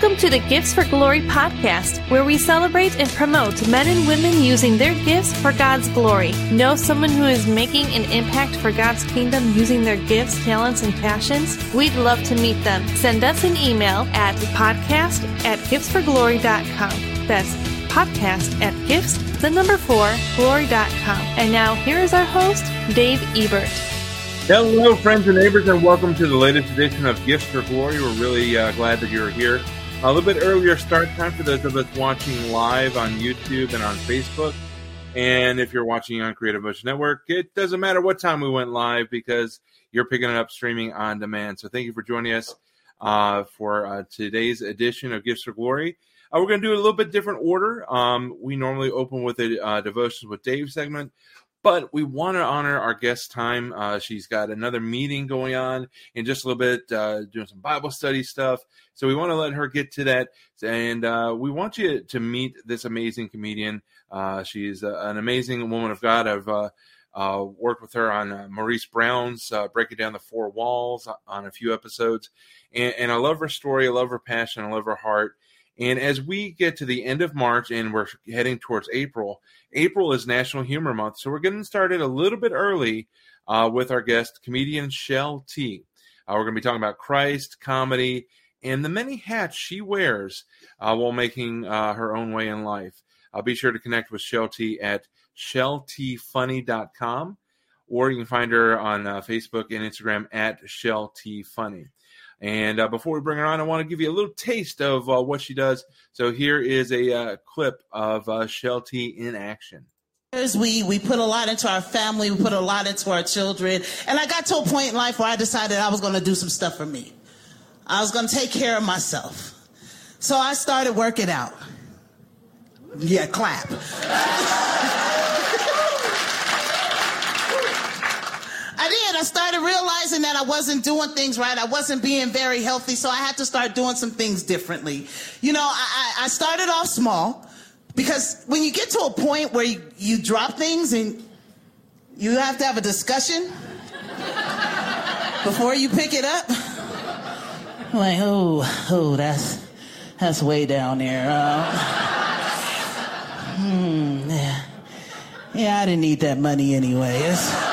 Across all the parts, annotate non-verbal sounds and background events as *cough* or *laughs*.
Welcome to the Gifts for Glory podcast, where we celebrate and promote men and women using their gifts for God's glory. Know someone who is making an impact for God's kingdom using their gifts, talents, and passions? We'd love to meet them. Send us an email at podcast at giftsforglory.com. That's podcast at gifts, the number four, glory.com. And now here is our host, Dave Ebert. Hello, friends and neighbors, and welcome to the latest edition of Gifts for Glory. We're really uh, glad that you're here. A little bit earlier start time for those of us watching live on YouTube and on Facebook. And if you're watching on Creative Bush Network, it doesn't matter what time we went live because you're picking it up streaming on demand. So thank you for joining us uh, for uh, today's edition of Gifts for Glory. Uh, we're going to do a little bit different order. Um, we normally open with a uh, devotions with Dave segment. But we want to honor our guest time. Uh, she's got another meeting going on in just a little bit, uh, doing some Bible study stuff. So we want to let her get to that. And uh, we want you to meet this amazing comedian. Uh, she's a, an amazing woman of God. I've uh, uh, worked with her on Maurice Brown's Breaking Down the Four Walls on a few episodes. And, and I love her story. I love her passion. I love her heart. And as we get to the end of March and we're heading towards April, April is National Humor Month. So we're getting started a little bit early uh, with our guest, comedian Shell T. Uh, we're going to be talking about Christ, comedy, and the many hats she wears uh, while making uh, her own way in life. I'll be sure to connect with Shell T at shelltfunny.com or you can find her on uh, Facebook and Instagram at Shell T Funny. And uh, before we bring her on, I want to give you a little taste of uh, what she does. So here is a uh, clip of uh, in action. We we put a lot into our family, we put a lot into our children, and I got to a point in life where I decided I was going to do some stuff for me. I was going to take care of myself, so I started working out. Yeah, clap. *laughs* I started realizing that I wasn't doing things right. I wasn't being very healthy, so I had to start doing some things differently. You know, I, I started off small because when you get to a point where you, you drop things and you have to have a discussion before you pick it up, like, oh, oh, that's that's way down there. Uh, hmm, yeah. yeah, I didn't need that money anyway. It's,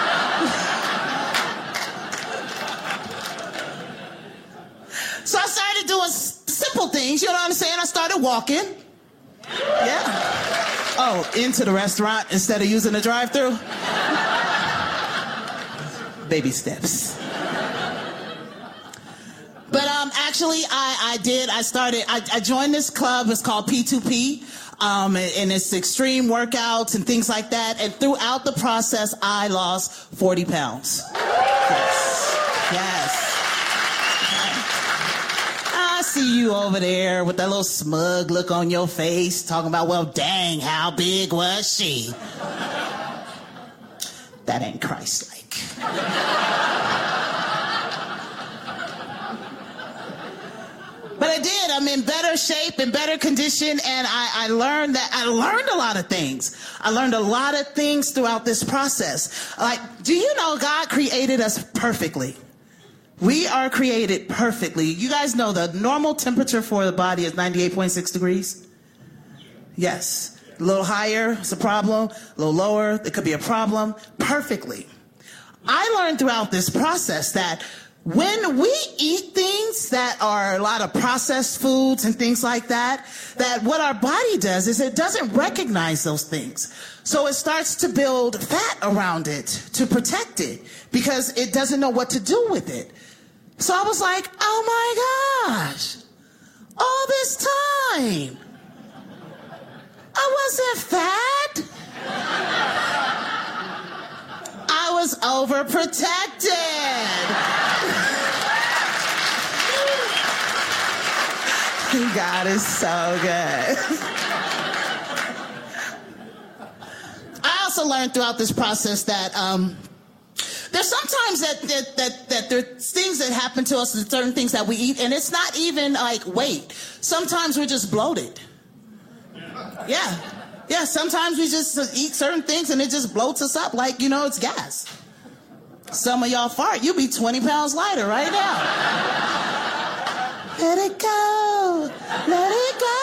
things. You know what I'm saying? I started walking. Yeah. Oh, into the restaurant instead of using the drive through? Baby steps. But um, actually, I, I did. I started, I, I joined this club. It's called P2P. Um, and it's extreme workouts and things like that. And throughout the process, I lost 40 pounds. Yes. Yes see you over there with that little smug look on your face, talking about, well, dang, how big was she? that ain't Christ like. but I did. I'm in better shape, in better condition, and I, I, learned that I learned a lot of things. I learned a lot of things throughout this process. Like, do you know God created us perfectly? We are created perfectly. You guys know the normal temperature for the body is 98.6 degrees? Yes. A little higher, it's a problem. A little lower, it could be a problem. Perfectly. I learned throughout this process that when we eat things that are a lot of processed foods and things like that, that what our body does is it doesn't recognize those things. So it starts to build fat around it to protect it because it doesn't know what to do with it. So I was like, oh my gosh, all this time, I wasn't fat. I was overprotected. God is so good. I also learned throughout this process that um, there's sometimes that, that, that, that there's things that happen to us and certain things that we eat, and it's not even like weight. Sometimes we're just bloated. Yeah. Yeah, sometimes we just eat certain things and it just bloats us up like, you know, it's gas. Some of y'all fart, you'll be 20 pounds lighter right now. Let it go. Let it go.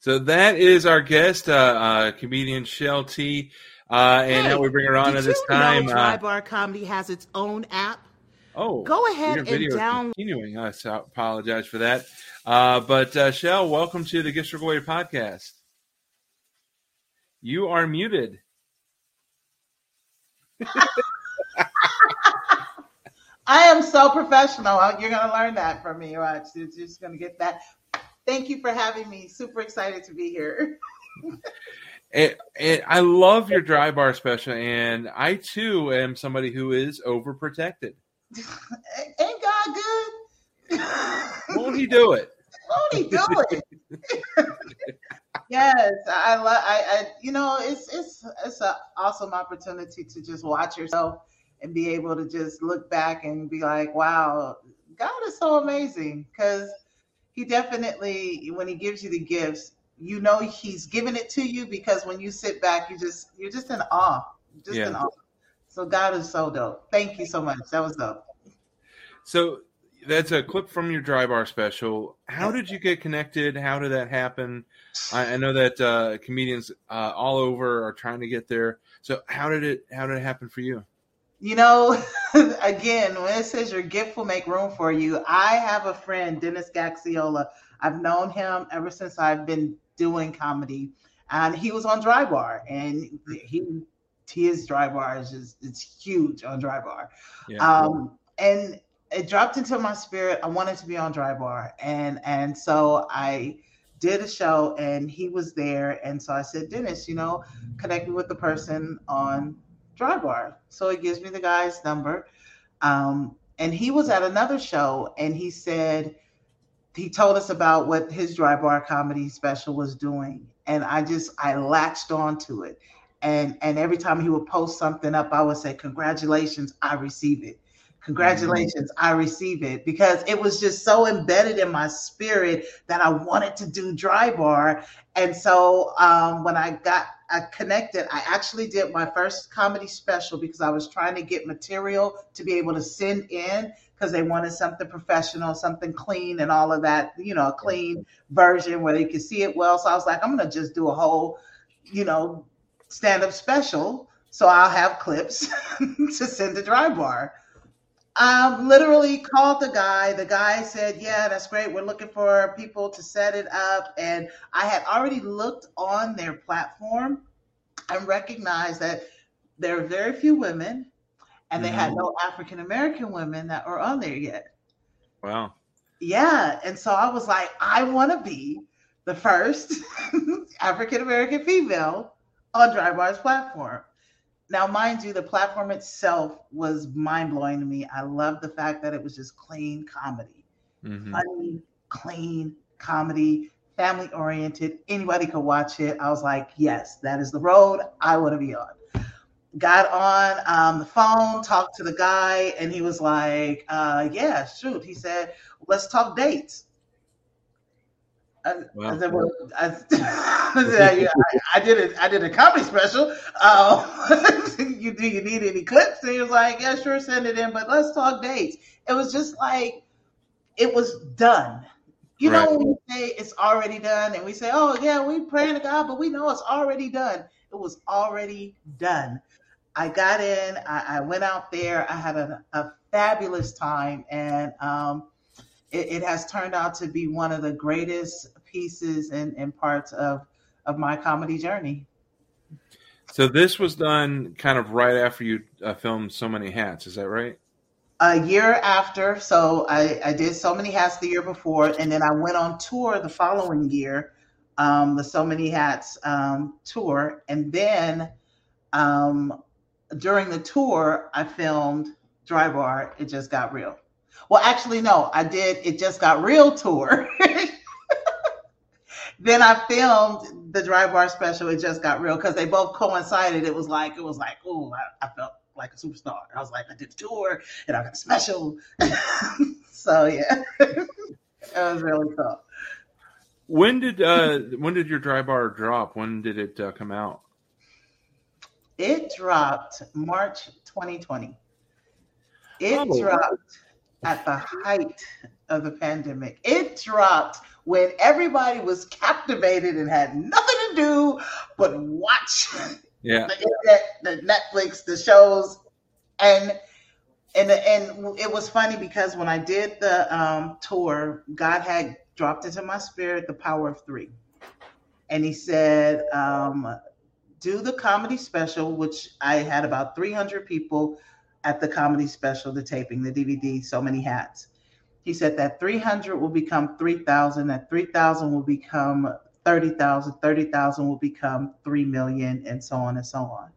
So that is our guest, uh, uh, comedian Shell T. Uh, and Hey, now we bring her on at this you know time. Dry Uh, Bar Comedy has its own app. oh, Go ahead and video is down- Continuing, I apologize for that. Uh, but uh, Shell, welcome to the Gifts for Glory podcast. You are muted. *laughs* I am so professional. Uh, You're going to learn that from me, Watch. You're just going to get that. Thank you for having me. Super excited to be here. *laughs* And, and I love your dry bar special, and I too am somebody who is overprotected. *laughs* Ain't God good? *laughs* Won't he do it? Won't he do it? yes, I love. I, I, you know, it's it's it's an awesome opportunity to just watch yourself and be able to just look back and be like, wow, God is so amazing because He definitely, when He gives you the gifts, you know He's giving it to you because when you sit back, you just you're just in awe, just in awe. So God is so dope. Thank you so much. That was dope. So that's a clip from your dry bar special. How did you get connected? How did that happen? I, I know that uh, comedians uh, all over are trying to get there. So how did it? How did it happen for you? You know, *laughs* again, when it says your gift will make room for you, I have a friend, Dennis Gaxiola. I've known him ever since I've been doing comedy, and he was on Dry Bar, and he his Dry Bar is just it's huge on Dry Bar. Yeah. Um, and it dropped into my spirit. I wanted to be on Dry Bar, and and so I did a show, and he was there, and so I said, Dennis, you know, connect me with the person on Dry Bar. So he gives me the guy's number, um, and he was at another show, and he said he told us about what his Dry Bar comedy special was doing, and I just I latched onto it. And, and every time he would post something up, I would say, Congratulations, I receive it congratulations i receive it because it was just so embedded in my spirit that i wanted to do dry bar. And so um, when i got I connected i actually did my first comedy special because i was trying to get material to be able to send in because they wanted something professional something clean and all of that you know a clean version where they could see it well. So i was like i'm gonna just do a whole you know stand-up special. So i'll have clips *laughs* to send to dry bar um, literally called the guy. The guy said, "Yeah, that's great. We're looking for people to set it up." And I had already looked on their platform and recognized that there are very few women, and they had no African American women that were on there yet. Wow. Yeah, and so I was like, I want to be the first *laughs* African American female on Dry Bar's platform. Now, mind you, the platform itself was mind blowing to me. I love the fact that it was just clean comedy, Mhm. funny, clean comedy, family oriented. Anybody could watch it. I was like, yes, that is the road I want to be on. Got on um, the phone, talked to the guy, and he was like, uh, yeah, shoot. He said, let's talk dates. I, Wow. *laughs* I said, well, I, I, said, yeah, I, I did it. Did a comedy special. *laughs* Uh, you do you need any clips? And he was like, yeah, sure, send it in, but let's talk dates. It was just like it was done. You Right. know when we say it's already done, and we say, oh yeah, we praying to God, but we know it's already done. It was already done. I got in. I, I went out there. I had a, a fabulous time, and um, it, it has turned out to be one of the greatest pieces and, and parts of of my comedy journey. So this was done kind of right after you uh, filmed So Many Hats. Is that right? A year after, so I, I did so many hats the year before, and then I went on tour the following year, um, the So Many Hats um, tour, and then um, during the tour, I filmed Dry Bar. It just got real. Well, actually, no, I did. It just got real tour. *laughs* then I filmed the Dry Bar special. It just got real because they both coincided. It was like it was like, oh, I, I felt like a superstar. I was like, I did the tour and I got a special. *laughs* so yeah, *laughs* it was really cool. When did uh, when did your dry bar drop? When did it uh, come out? It dropped March 2020. It Oh. dropped at the height of the pandemic. It dropped when everybody was captivated and had nothing to do but watch *laughs* yeah. the internet, the Netflix, the shows, and and and it was funny because when I did the um, tour, God had dropped into my spirit the power of three, and He said, um, "Do the comedy special," which I had about three hundred people at the comedy special, the taping, the DVD, so many hats. He said that 300 will become 3,000, that 3,000 will become 30,000, 30,000 will become 3 million, and so on and so on.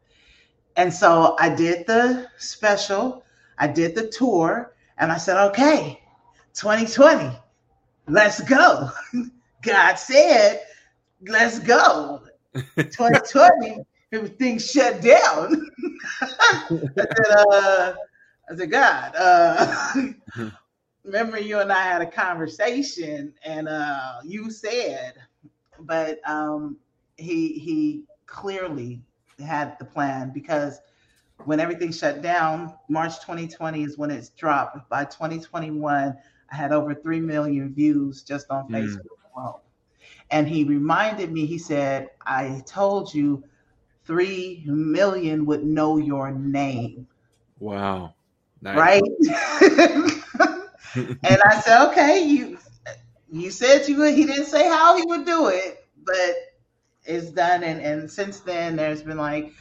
And so I did the special, I did the tour, and I said, okay, 2020, let's go. *laughs* God said, let's go. *laughs* 2020, everything shut down. *laughs* I said, uh, I said, God, uh, *laughs* remember you and I had a conversation, and uh, you said, but um, he he clearly had the plan because when everything shut down, March 2020 is when it's dropped. By 2021, I had over three million views just on mm. Facebook alone. And he reminded me, he said, I told you three million would know your name. Wow. Nice. Right? *laughs* and I said, okay, you you said you would. He didn't say how he would do it, but it's done. And, and since then, there's been like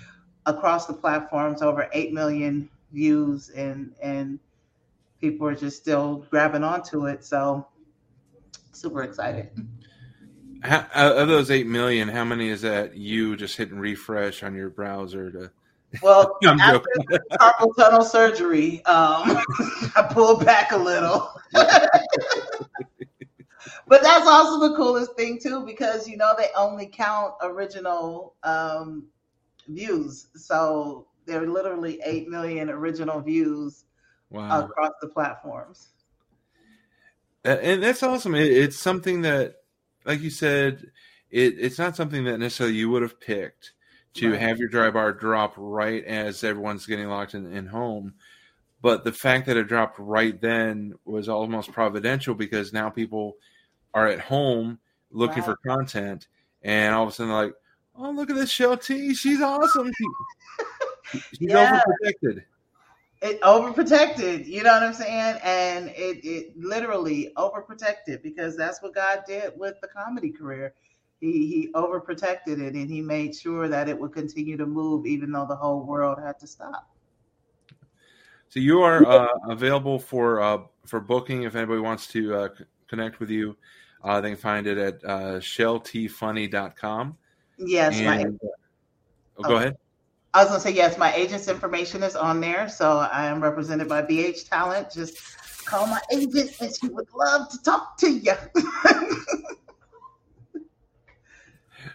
across the platforms over 8 million views and, and people are just still grabbing onto it. So super excited. How, of those 8 million, how many is that you just hitting refresh on your browser to? Well, *laughs* after carpal tunnel surgery, um, *laughs* I pulled back a little. *laughs* but that's also the coolest thing too, because you know they only count original um, views, so there are literally eight million original views wow. across the platforms. And that's awesome. It's something that, like you said, it, it's not something that necessarily you would have picked to right. have your dry bar drop right as everyone's getting locked in, in home. But the fact that it dropped right then was almost providential because now people are at home looking wow. for content, and all of a sudden like, "Oh, look at this Shell T! She's awesome. *laughs* She, she's yeah. overprotected." It overprotected, you know what I'm saying? And it, it literally overprotected because that's what God did with the comedy career. He he overprotected it and he made sure that it would continue to move even though the whole world had to stop. So you are uh, available for uh, for booking if anybody wants to uh, connect with you. Uh, they can find it at uh, shelltfunny.com. Yes, and, my, oh, go ahead. I was to say, yes, my agent's information is on there. So I am represented by BH Talent. Just call my agent and she would love to talk to you. *laughs*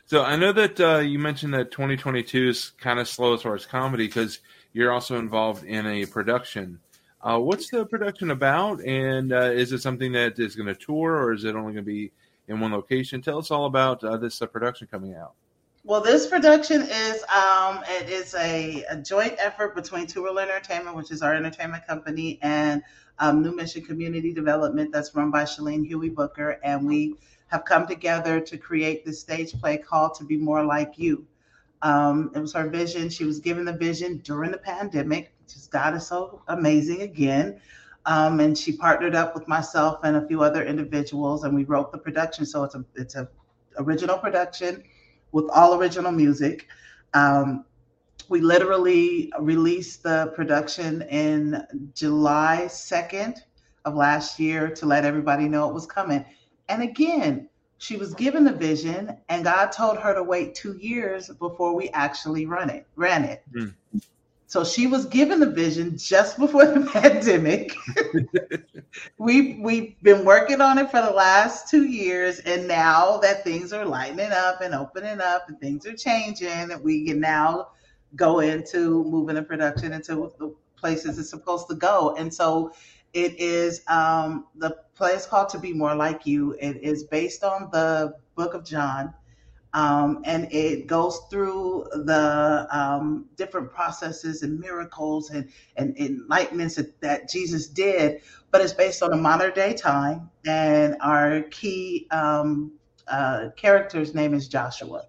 so I know that uh, you mentioned that 2022 is kind of slow as far as comedy because you're also involved in a production. Uh, what's the production about, and uh, is it something that is going to tour, or is it only going to be in one location? Tell us all about uh, this uh, production coming out. Well, this production is um, it is a, a, joint effort between World Entertainment, which is our entertainment company, and um, New Mission Community Development, that's run by Shalene Huey Booker, and we have come together to create this stage play called "To Be More Like You." Um, it was her vision. She was given the vision during the pandemic. Just God is so amazing again. Um, and she partnered up with myself and a few other individuals, and we wrote the production. So it's a it's a original production with all original music. Um, we literally released the production in July 2nd of last year to let everybody know it was coming. And again, she was given the vision and God told her to wait two years before we actually run it, ran it. Mm. So she was given the vision just before the *laughs* pandemic. *laughs* we've we've been working on it for the last two years, and now that things are lightening up and opening up and things are changing, we can now go into moving the production into the places it's supposed to go. And so it is um, the play is called To Be More Like You. It is based on the book of John. Um, and it goes through the um, different processes and miracles and, and enlightenments that, that, Jesus did, but it's based on a modern day time. And our key um, uh, character's name is Joshua.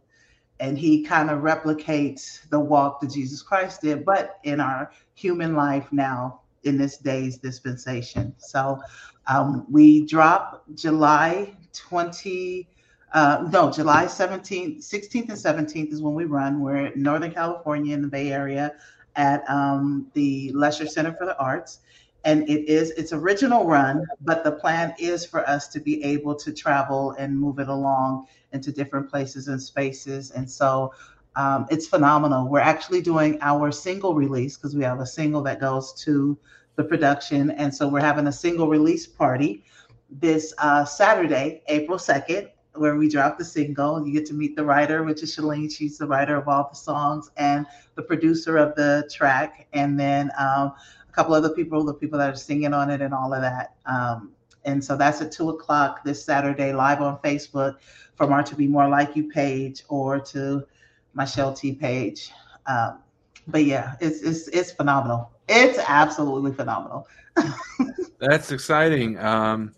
And he kind of replicates the walk that Jesus Christ did, but in our human life now in this day's dispensation. So um, we drop July 20 uh, no, July 17th, 16th, and 17th is when we run. We're in Northern California in the Bay Area at um, the Lesher Center for the Arts. And it is its original run, but the plan is for us to be able to travel and move it along into different places and spaces. And so um, it's phenomenal. We're actually doing our single release because we have a single that goes to the production. And so we're having a single release party this uh, Saturday, April 2nd where we drop the single. You get to meet the writer, which is Shalene. She's the writer of all the songs and the producer of the track, and then um, a couple other people, the people that are singing on it, and all of that. Um, and so that's at two o'clock this Saturday, live on Facebook from our To Be More Like You page or to my Shell T page. Um, but yeah, it's it's it's phenomenal. It's absolutely phenomenal. *laughs* that's exciting. Um,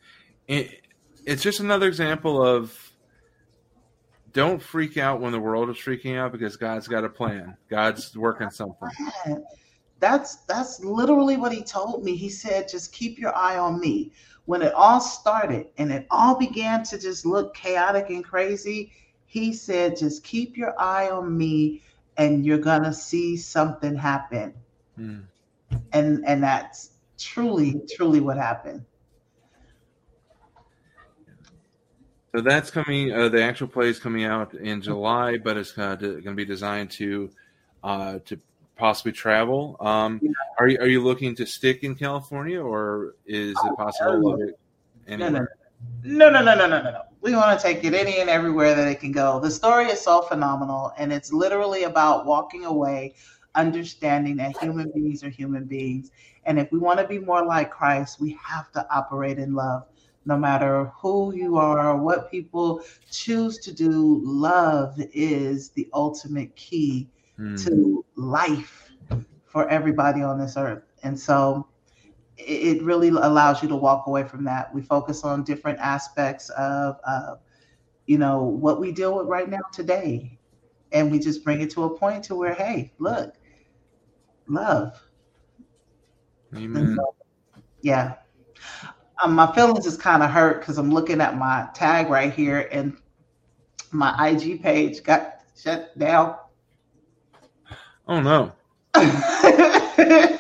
it, it's just another example of don't freak out when the world is freaking out because God's got a plan. God's working something. That's that's literally what he told me. He said, just keep your eye on me. When it all started and it all began to just look chaotic and crazy, he said, just keep your eye on me and you're gonna see something happen. Hmm. And and that's truly, truly what happened. So that's coming. Uh, the actual play is coming out in July, but it's uh, going to be designed to uh, to possibly travel. Um, yeah. Are you are you looking to stick in California, or is it possible it anywhere? No, no, no, no, no, no, no. We want to take it any and everywhere that it can go. The story is so phenomenal, and it's literally about walking away, understanding that human beings are human beings, and if we want to be more like Christ, we have to operate in love no matter who you are, what people choose to do, love is the ultimate key mm. to life for everybody on this earth. And so it really allows you to walk away from that. We focus on different aspects of, uh, you know, what we deal with right now today. And we just bring it to a point to where, hey, look, love. Amen. So, yeah um, my feelings is kind of hurt because I'm looking at my tag right here, and my IG page got shut down. Oh no! *laughs*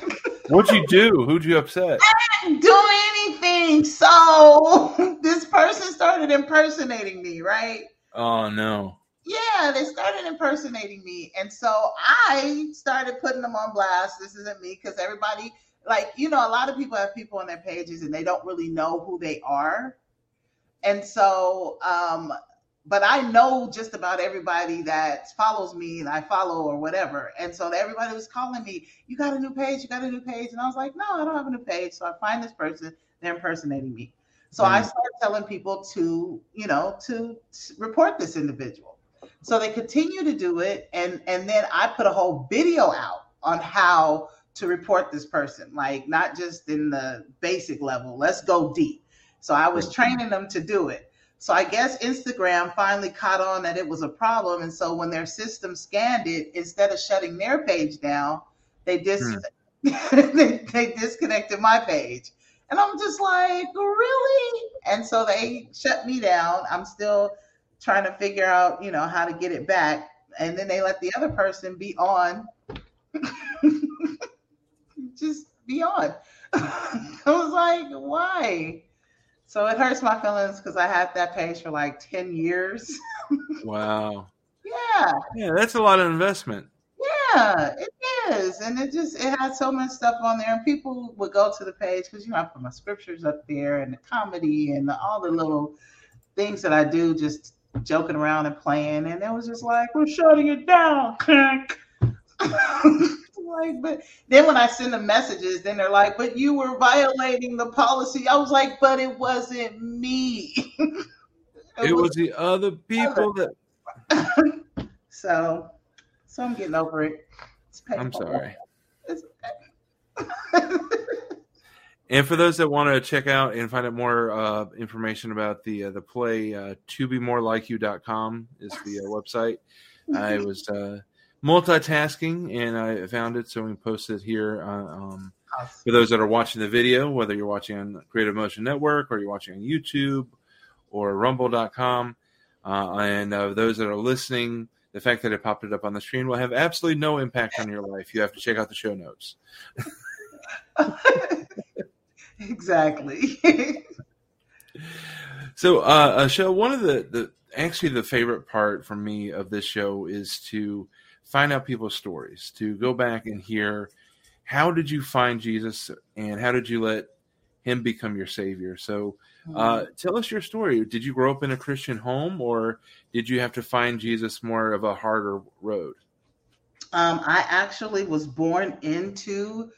What'd you do? Who'd you upset? I didn't do anything. So *laughs* this person started impersonating me, right? Oh no. Yeah, they started impersonating me. And so I started putting them on blast. This isn't me because everybody like you know a lot of people have people on their pages and they don't really know who they are. And so um but i know just about everybody that follows me and i follow or whatever. And so everybody was calling me you got a new page you got a new page. And i was like no i don't have a new page. So i find this person they're impersonating me. So mm-hmm. i started telling people to you know to, to report this individual. So they continue to do it. And and then i put a whole video out on how to report this person, like not just in the basic level. Let's go deep. So I was training them to do it. So I guess Instagram finally caught on that it was a problem. And so when their system scanned it, instead of shutting their page down, they dis hmm. *laughs* they, they disconnected my page. And I'm just like, really? And so they shut me down. I'm still trying to figure out, you know, how to get it back. And then they let the other person be on *laughs* just be on. *laughs* I was like, why? So it hurts my feelings because I had that page for like 10 years. *laughs* wow. Yeah. Yeah, that's a lot of investment. Yeah, it is. And it just it had so much stuff on there. And people would go to the page because you know I put my scriptures up there and the comedy and the, all the little things that I do just joking around and playing. And it was just like, we're shutting it down. *laughs* like, but then when I send them messages, then they're like, but you were violating the policy. I was like, but it wasn't me. *laughs* it, it was, was, the other people other. that *laughs* so, so I'm getting over it. I'm sorry. *laughs* and for those that want to check out and find out more uh, information about the uh, the play, uh, to be more like you.com is the uh, website. I was uh, multitasking and I found it, so we posted here. Uh, um, for those that are watching the video, whether you're watching on Creative Motion Network or you're watching on YouTube or rumble.com, uh, and uh, those that are listening, the fact that it popped it up on the screen will have absolutely no impact on your life. You have to check out the show notes. *laughs* exactly. *laughs* so, uh, a show. One of the, the actually the favorite part for me of this show is to find out people's stories, to go back and hear how did you find Jesus and how did you let him become your savior. So, uh, mm-hmm. tell us your story. Did you grow up in a Christian home, or did you have to find Jesus more of a harder road? Um, I actually was born into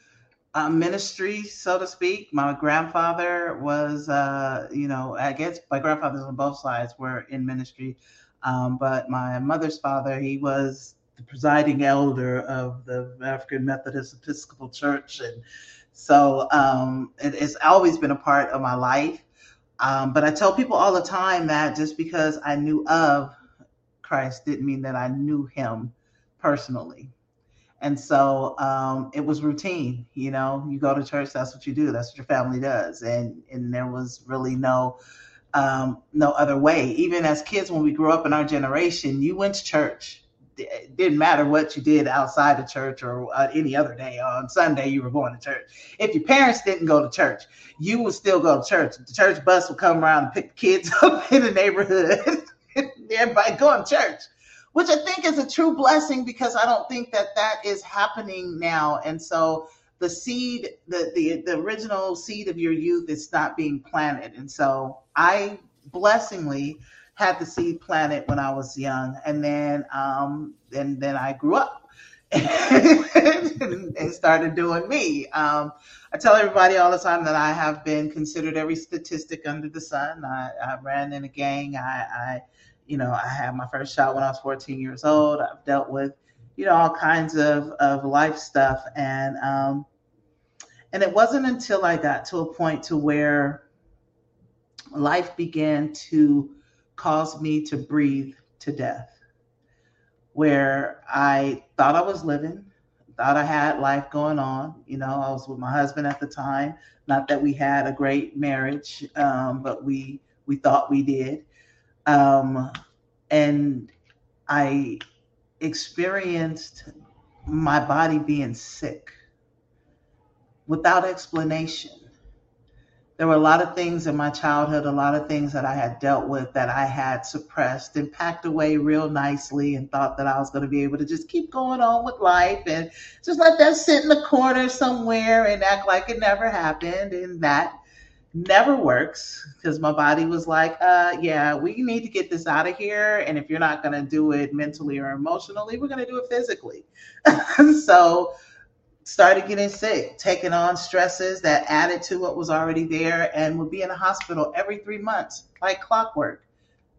a ministry, so to speak. My grandfather was, uh, you know, I guess my grandfathers on both sides were in ministry, um, but my mother's father, he was the presiding elder of the African Methodist Episcopal Church, and so um, it, it's always been a part of my life. Um, but I tell people all the time that just because I knew of Christ didn't mean that I knew him personally. And so um, it was routine, you know, you go to church, that's what you do, that's what your family does. And and there was really no um, no other way. Even as kids, when we grew up in our generation, you went to church it didn't matter what you did outside of church or uh, any other day. On Sunday, you were going to church. If your parents didn't go to church, you would still go to church. The church bus would come around and pick the kids *laughs* up in the neighborhood. Everybody going to church, which I think is a true blessing because I don't think that that is happening now. And so the seed, the, the, the original seed of your youth is not being planted. And so I blessingly had the seed planted when I was young, and then um, and then I grew up *laughs* and started doing me. Um, I tell everybody all the time that I have been considered every statistic under the sun. I, I ran in a gang. I, I, you know, I had my first shot when I was 14 years old. I've dealt with, you know, all kinds of of life stuff, and um, and it wasn't until I got to a point to where life began to caused me to breathe to death, where I thought I was living, thought I had life going on. You know, I was with my husband at the time. Not that we had a great marriage, um, but we we thought we did. Um, and I experienced my body being sick without explanation there were a lot of things in my childhood, a lot of things that I had dealt with that I had suppressed and packed away real nicely and thought that I was going to be able to just keep going on with life and just let that sit in the corner somewhere and act like it never happened. And that never works because my body was like, uh, yeah, we need to get this out of here. And if you're not going to do it mentally or emotionally, we're going to do it physically. *laughs* so, started getting sick, taking on stresses that added to what was already there, and would be in a hospital every three months, like clockwork.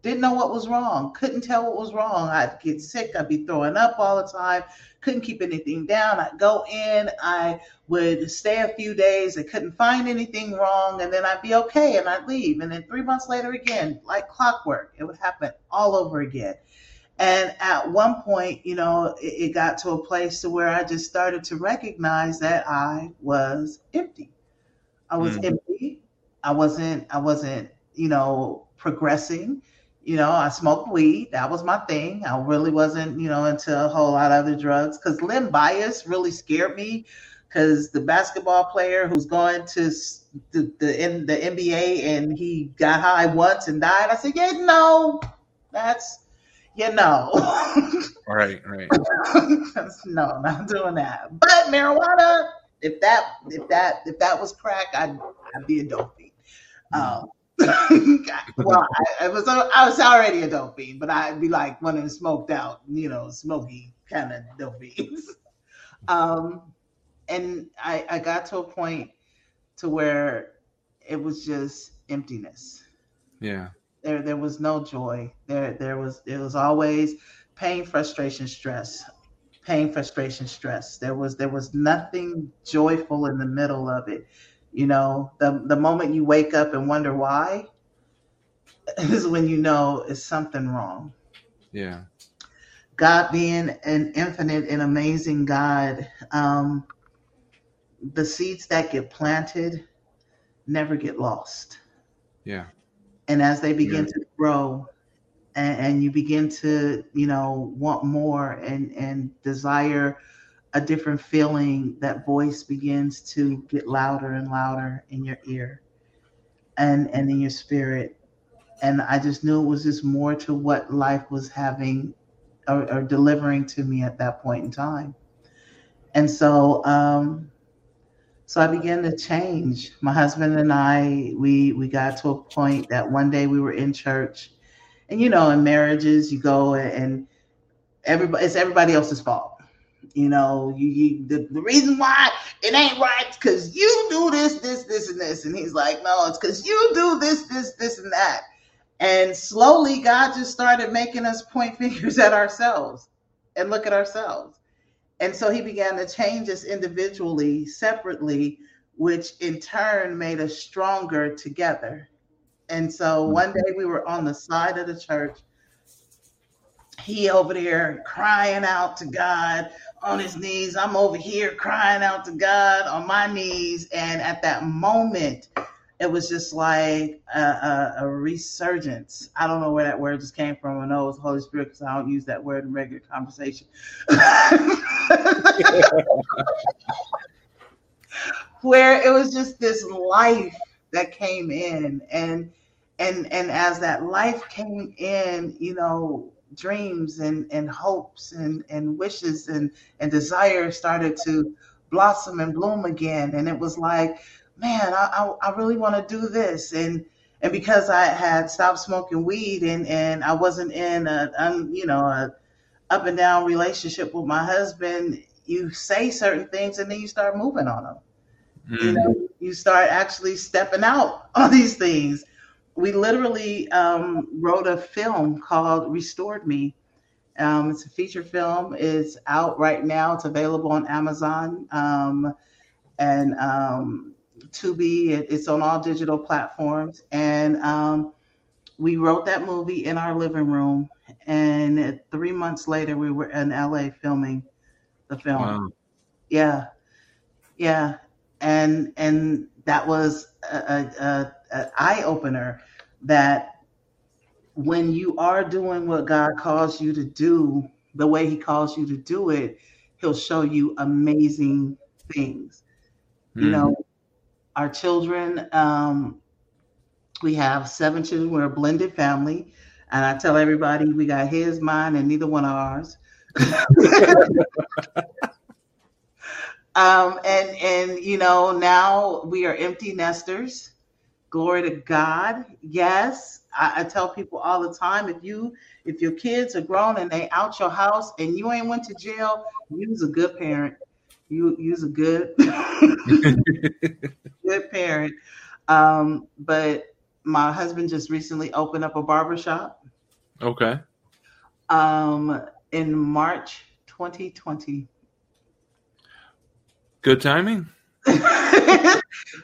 Didn't know what was wrong, couldn't tell what was wrong. I'd get sick, I'd be throwing up all the time, couldn't keep anything down. I'd go in, I would stay a few days, I couldn't find anything wrong, and then I'd be okay and I'd leave. And then three months later, again, like clockwork, it would happen all over again. And at one point, you know, it, it, got to a place to where I just started to recognize that I was empty. I was mm. empty. I wasn't, I wasn't, you know, progressing. You know, I smoked weed. That was my thing. I really wasn't, you know, into a whole lot of other drugs because Len Bias really scared me because the basketball player who's going to the, the, in the NBA and he got high once and died. I said, yeah, no, that's you know. right, right. *laughs* no, not doing that. But marijuana, if that if that if that was crack, I'd I'd be a dope fiend. Um, *laughs* well, I, I, was I was already a dope fiend, but I'd be like one of the smoked out, you know, smoky kind of dope fiends. *laughs* Um, and I I got to a point to where it was just emptiness. Yeah There there was no joy. There there was it was always pain, frustration, stress. Pain, frustration, stress. There was there was nothing joyful in the middle of it. You know, the the moment you wake up and wonder why *laughs* is when you know it's something wrong. Yeah. God being an infinite and amazing God, um, the seeds that get planted never get lost. Yeah. And as they begin yeah. to grow and, and, you begin to, you know, want more and, and desire a different feeling, that voice begins to get louder and louder in your ear and, and in your spirit. And I just knew it was just more to what life was having or, or delivering to me at that point in time. And so, um, so I began to change. My husband and I, we we got to a point that one day we were in church, and you know, in marriages, you go and everybody it's everybody else's fault. You know, you, you the, the reason why it ain't right because you do this, this, this, and this. And he's like, no, it's because you do this, this, this, and that. And slowly, God just started making us point *laughs* fingers at ourselves and look at ourselves. And so he began to change us individually, separately, which in turn made us stronger together. And so mm-hmm. one day we were on the side of the church. He over there crying out to God on his knees. I'm over here crying out to God on my knees. And at that moment, it was just like a, a, a, resurgence. I don't know where that word just came from. I know it was Holy Spirit because I don't use that word in regular conversation. *laughs* where it was just this life that came in and and and as that life came in, you know, dreams and and hopes and and wishes and and desires started to blossom and bloom again and it was like man, I, I, I really want to do this. And, and because I had stopped smoking weed and, and I wasn't in a, um, you know, a up and down relationship with my husband, you say certain things and then you start moving on them. Mm-hmm. You know, you start actually stepping out *laughs* on these things. We literally um, wrote a film called Restored Me. Um, it's a feature film. It's out right now. It's available on Amazon. Um, and Tubi. It's on all digital platforms. And um, we wrote that movie in our living room. And three months later, we were in LA filming the film. Wow. Yeah, yeah, and and that was a, a, a eye opener. That when you are doing what God calls you to do, the way He calls you to do it, He'll show you amazing things. You know, our children. Um, we have seven children. We're a blended family. And I tell everybody we got his, mine, and neither one of ours. *laughs* um, and and you know now we are empty nesters. Glory to God. Yes, I, I, tell people all the time if you if your kids are grown and they out your house and you ain't went to jail, you's a good parent. You you's a good *laughs* good parent. Um, but my husband just recently opened up a barbershop. Okay. Um, in March 2020. Good timing. *laughs*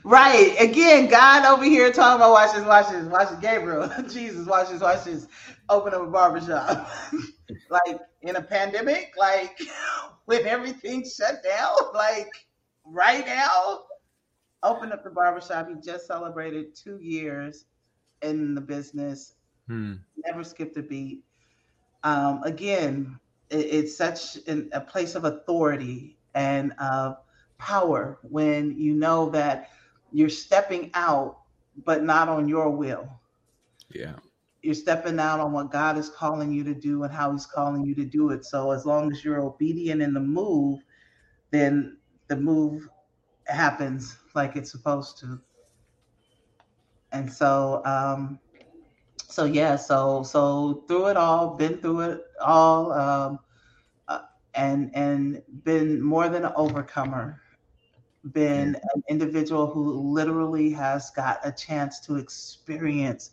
right. Again, God over here talking about watch this, watch this, watch this, Gabriel. *laughs* Jesus, watch this, watch this. Open up a barbershop. *laughs* like in a pandemic, like *laughs* with everything shut down, like right now Open up the barbershop. He just celebrated two years in the business. Hmm. Never skipped a beat. Um, again, it, it's such an, a place of authority and of power when you know that you're stepping out, but not on your will. Yeah. You're stepping out on what God is calling you to do and how He's calling you to do it. So, as long as you're obedient in the move, then the move happens like it's supposed to. And so, um, so yeah, so so through it all, been through it all, um, uh, and and been more than an overcomer. Been an individual who literally has got a chance to experience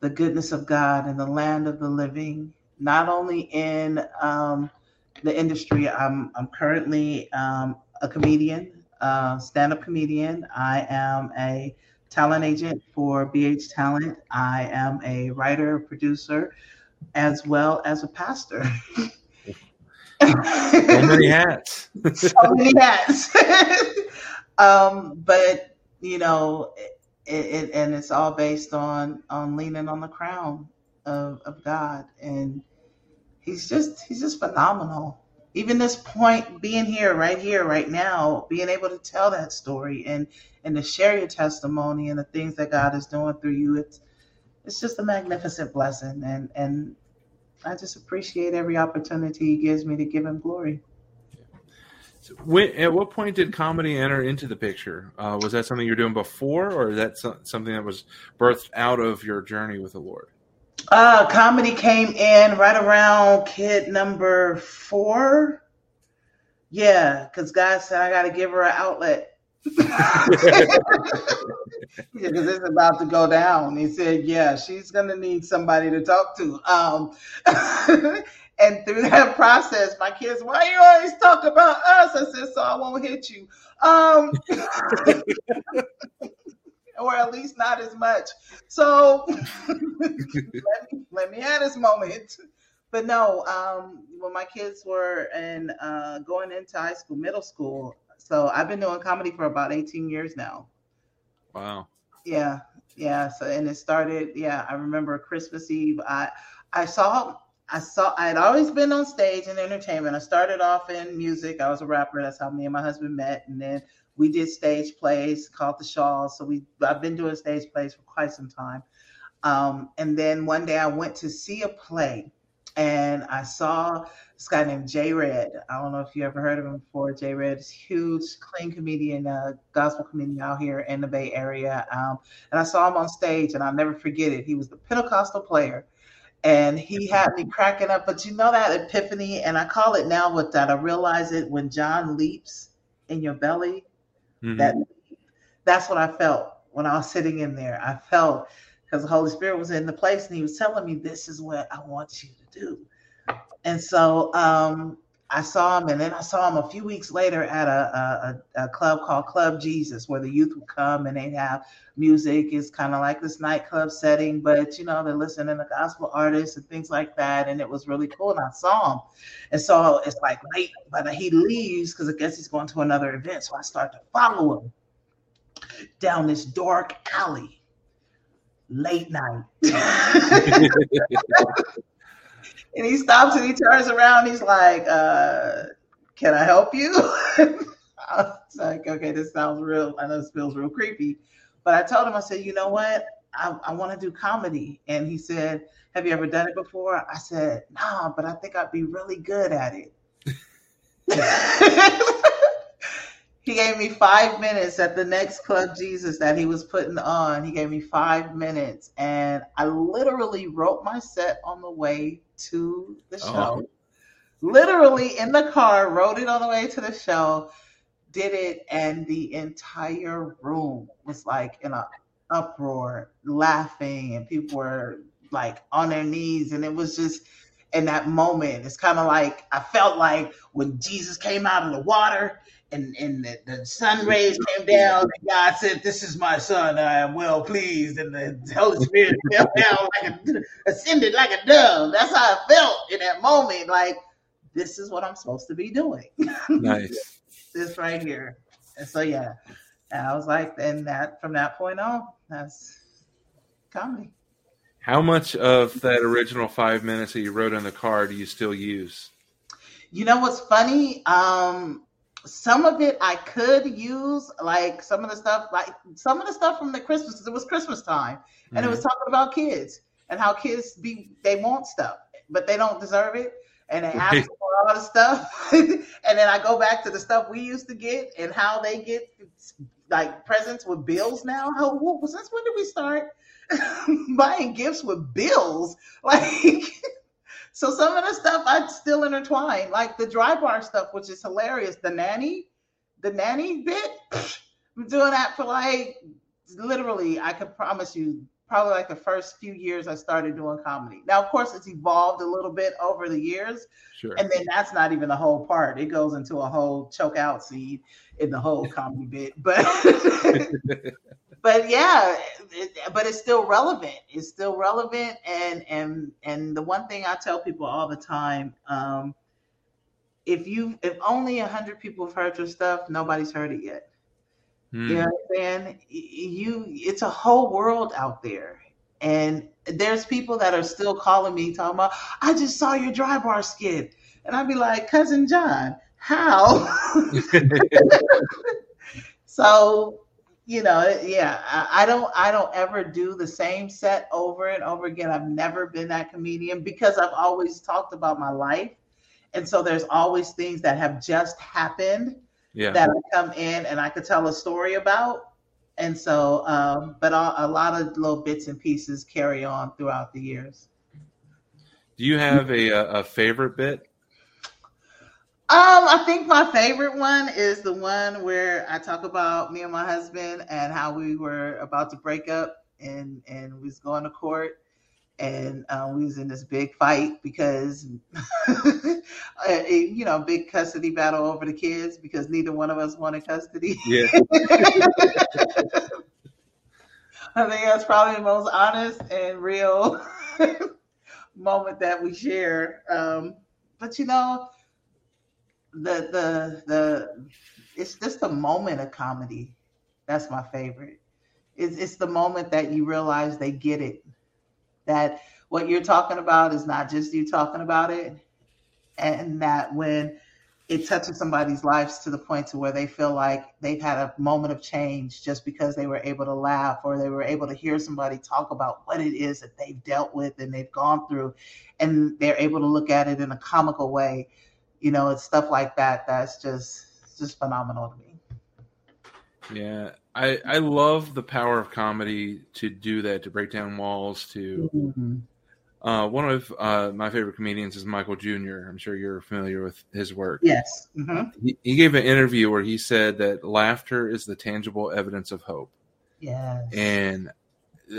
the goodness of God in the land of the living, not only in um, the industry. I'm, I'm currently um, a comedian, uh, stand up comedian. I am a talent agent for BH Talent. I am a writer, producer, as well as a pastor. *laughs* so many *laughs* hats. so many hats. *laughs* um, but you know, it, it, and it's all based on on leaning on the crown of of God, and he's just he's just phenomenal. Even this point, being here, right here, right now, being able to tell that story and and to share your testimony and the things that God is doing through you, it's it's just a magnificent blessing, and and I just appreciate every opportunity He gives me to give Him glory. So when, at what point did comedy enter into the picture? Uh, was that something you were doing before, or is that so, something that was birthed out of your journey with the Lord? Uh, comedy came in right around kid number four. Yeah, because God said I got to give her an outlet. Because it's about to go down. He said, "Yeah, she's gonna need somebody to talk to." Um, *laughs* and through that process, my kids, why you always talk about us? I said, "So I won't hit you." Um, *laughs* or at least not as much. So *laughs* let, me, let me have this moment. But no, um, when my kids were in uh, going into high school, middle school, so I've been doing comedy for about 18 years now. Wow. Yeah, yeah. So and it started. Yeah, I remember Christmas Eve. I I saw I saw I had always been on stage in entertainment. I started off in music. I was a rapper. That's how me and my husband met, and then we did stage plays called the Shaw. So we I've been doing stage plays for quite some time. Um, and then one day I went to see a play and I saw this guy named Jay Red. I don't know if you ever heard of him before. Jay Red is huge, clean comedian, uh, gospel comedian out here in the Bay Area. Um, and I saw him on stage, and I'll never forget it. He was the Pentecostal player, and he had me cracking up. But you know that epiphany, and I call it now with that. I realize it when John leaps in your belly Mm-hmm. That that's what I felt when I was sitting in there. I felt because the Holy Spirit was in the place and he was telling me, This is what I want you to do. And so um, I saw him, and then I saw him a few weeks later at a, a, a club called Club Jesus, where the youth would come and they'd have music. It's kind of like this nightclub setting, but you know, they're listening to gospel artists and things like that. And it was really cool. And I saw him. And so it's like late, but he leaves because I guess he's going to another event. So I start to follow him down this dark alley late night. *laughs* *laughs* and he stops and he turns around. He's like, uh, "Can I help you?" *laughs* I was like, "Okay, this sounds real. I know this feels real creepy." But I told him, I said, "You know what? I, I want to do comedy." And he said, "Have you ever done it before?" I said, "Nah, but I think I'd be really good at it." *laughs* *laughs* he gave me five minutes at the next Club Jesus that he was putting on. He gave me five minutes, and I literally wrote my set on the way to the oh. show. Oh. Literally in the car, wrote it on the way to the show, did it, and the entire room was like in an uproar, laughing, and people were like on their knees, and it was just in that moment. It's kind of like I felt like when Jesus came out of the water and, and the, the sun rays came down, and God said, This is my son, I am well pleased. And the *laughs* Holy Spirit fell down like a *laughs* ascended like a dove. That's how I felt in that moment. Like, this is what I'm supposed to be doing. *laughs* Nice. this right here. And so yeah. And I was like, and that from that point on, that's comedy. How much of that original five minutes that you wrote on the car do you still use? You know what's funny? Um, some of it I could use, like some of the stuff, like some of the stuff from the Christmas, because it was Christmas time, and mm-hmm. it was mm-hmm. talking about kids and how kids be they want stuff, but they don't deserve it, and they ask for all the stuff, *laughs* and then I go back to the stuff we used to get and how they get like presents with bills now. How since when did we start *laughs* buying gifts with bills? *laughs* Like so some of the stuff I'd still intertwine, like the dry bar stuff, which is hilarious. The nanny, the nanny bit, *laughs* I'm doing that for like literally, I could promise you, probably like the first few years I started doing comedy. Now, of course, it's evolved a little bit over the years. Sure. And then that's not even the whole part. It goes into a whole choke out scene in the whole comedy bit. But *laughs* *laughs* but yeah, it, but it's still relevant. It's still relevant. And and and the one thing I tell people all the time, um, if you if only a hundred people have heard your stuff, nobody's heard it yet. Hmm. You know what I'm saying? You, it's a whole world out there, and there's people that are still calling me talking about, I just saw your dry bar skit, and I'd be like, cousin John, how? *laughs* *laughs* so, you know, yeah, I, I don't, I don't ever do the same set over and over again. I've never been that comedian because I've always talked about my life, and so there's always things that have just happened yeah. that I come in and I could tell a story about. And so, um, but a, a, lot of little bits and pieces carry on throughout the years. Do you have a, a favorite bit? Um, I think my favorite one is the one where I talk about me and my husband and how we were about to break up and and we was going to court and uh, we was in this big fight because *laughs* uh, you know big custody battle over the kids because neither one of us wanted custody. Yeah. *laughs* I think that's probably the most honest and real *laughs* moment that we share. Um, but you know the the the it's just a moment of comedy. That's my favorite. It's, it's the moment that you realize they get it. That what you're talking about is not just you talking about it and that when it touches somebody's lives to the point to where they feel like they've had a moment of change just because they were able to laugh or they were able to hear somebody talk about what it is that they've dealt with and they've gone through and they're able to look at it in a comical way you know it's stuff like that that's just just phenomenal to me yeah I, I love the power of comedy to do that, to break down walls. To mm-hmm. uh, one of uh, my favorite comedians is Michael Jr. I'm sure you're familiar with his work. Yes, mm-hmm. he, he, gave an interview where he said that laughter is the tangible evidence of hope. Yes, and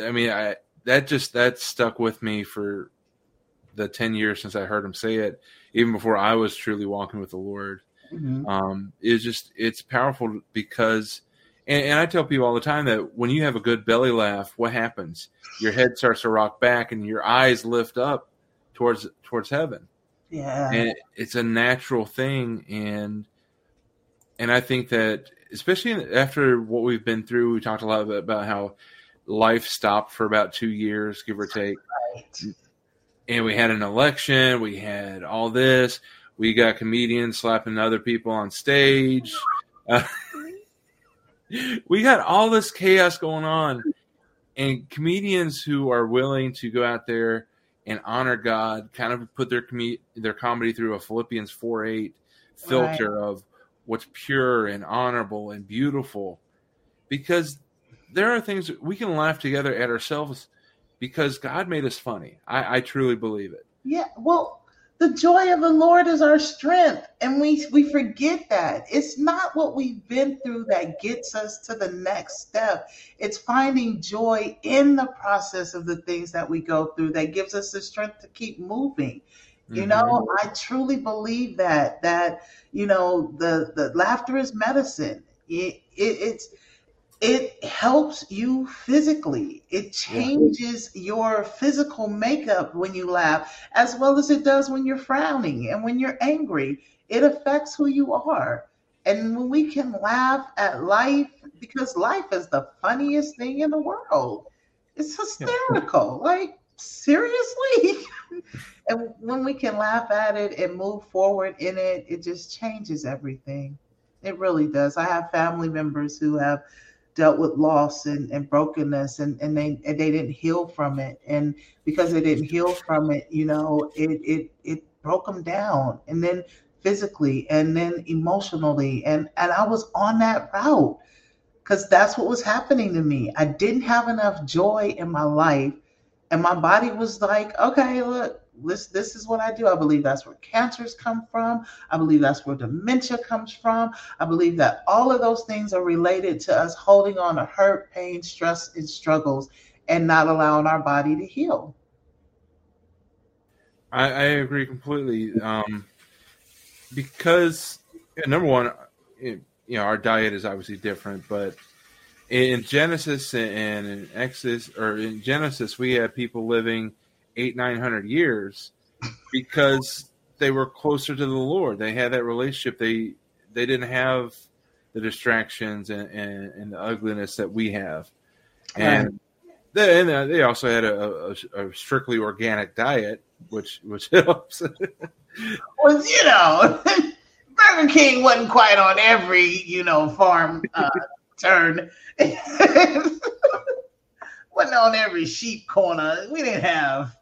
I mean, I that just that stuck with me for the ten years since I heard him say it, even before I was truly walking with the Lord. Mm-hmm. Um, it's just it's powerful because and, and, I tell people all the time that when you have a good belly laugh, what happens? Your head starts to rock back, and your eyes lift up towards towards heaven. Yeah, and it's a natural thing, and and I think that especially after what we've been through, we talked a lot about how life stopped for about two years, give or take. Right. And we had an election. We had all this. We got comedians slapping other people on stage. Uh, *laughs* we got all this chaos going on, and comedians who are willing to go out there and honor God, kind of put their com- their comedy through a Philippians four eight filter right. of what's pure and honorable and beautiful, because there are things we can laugh together at ourselves because God made us funny. I, I truly believe it. Yeah, well, the joy of the Lord is our strength. And we, we forget that. It's not what we've been through that gets us to the next step. It's finding joy in the process of the things that we go through that gives us the strength to keep moving. Mm-hmm. You know, I truly believe that, that, you know, the, the laughter is medicine. It, it, it's, it helps you physically. It changes your physical makeup when you laugh, as well as it does when you're frowning and when you're angry. It affects who you are. And when we can laugh at life, because life is the funniest thing in the world, it's hysterical. Like, seriously? *laughs* and when we can laugh at it and move forward in it, it just changes everything. It really does. I have family members who have dealt with loss and, and brokenness and, and they and they didn't heal from it. And because they didn't heal from it you know it it it broke them down and then physically and then emotionally. And and I was on that route because that's what was happening to me. I didn't have enough joy in my life and my body was like okay look this this is what I do. I believe that's where cancers come from. I believe that's where dementia comes from. I believe that all of those things are related to us holding on to hurt, pain, stress, and struggles. and not allowing our body to heal. I, I agree completely. Um, because number one, it, you know, our diet is obviously different, but in Genesis and in Exodus, or in Genesis, we had people living eight, nine hundred years because they were closer to the Lord. They had that relationship. They they didn't have the distractions and, and, and the ugliness that we have, and they, and they also had a, a, a strictly organic diet, which which *laughs* helps. well, you know, *laughs* Burger King wasn't quite on every you know farm uh, *laughs* turn. wasn't on every sheep corner. We didn't have,